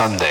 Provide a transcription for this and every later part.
Sunday.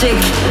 Music.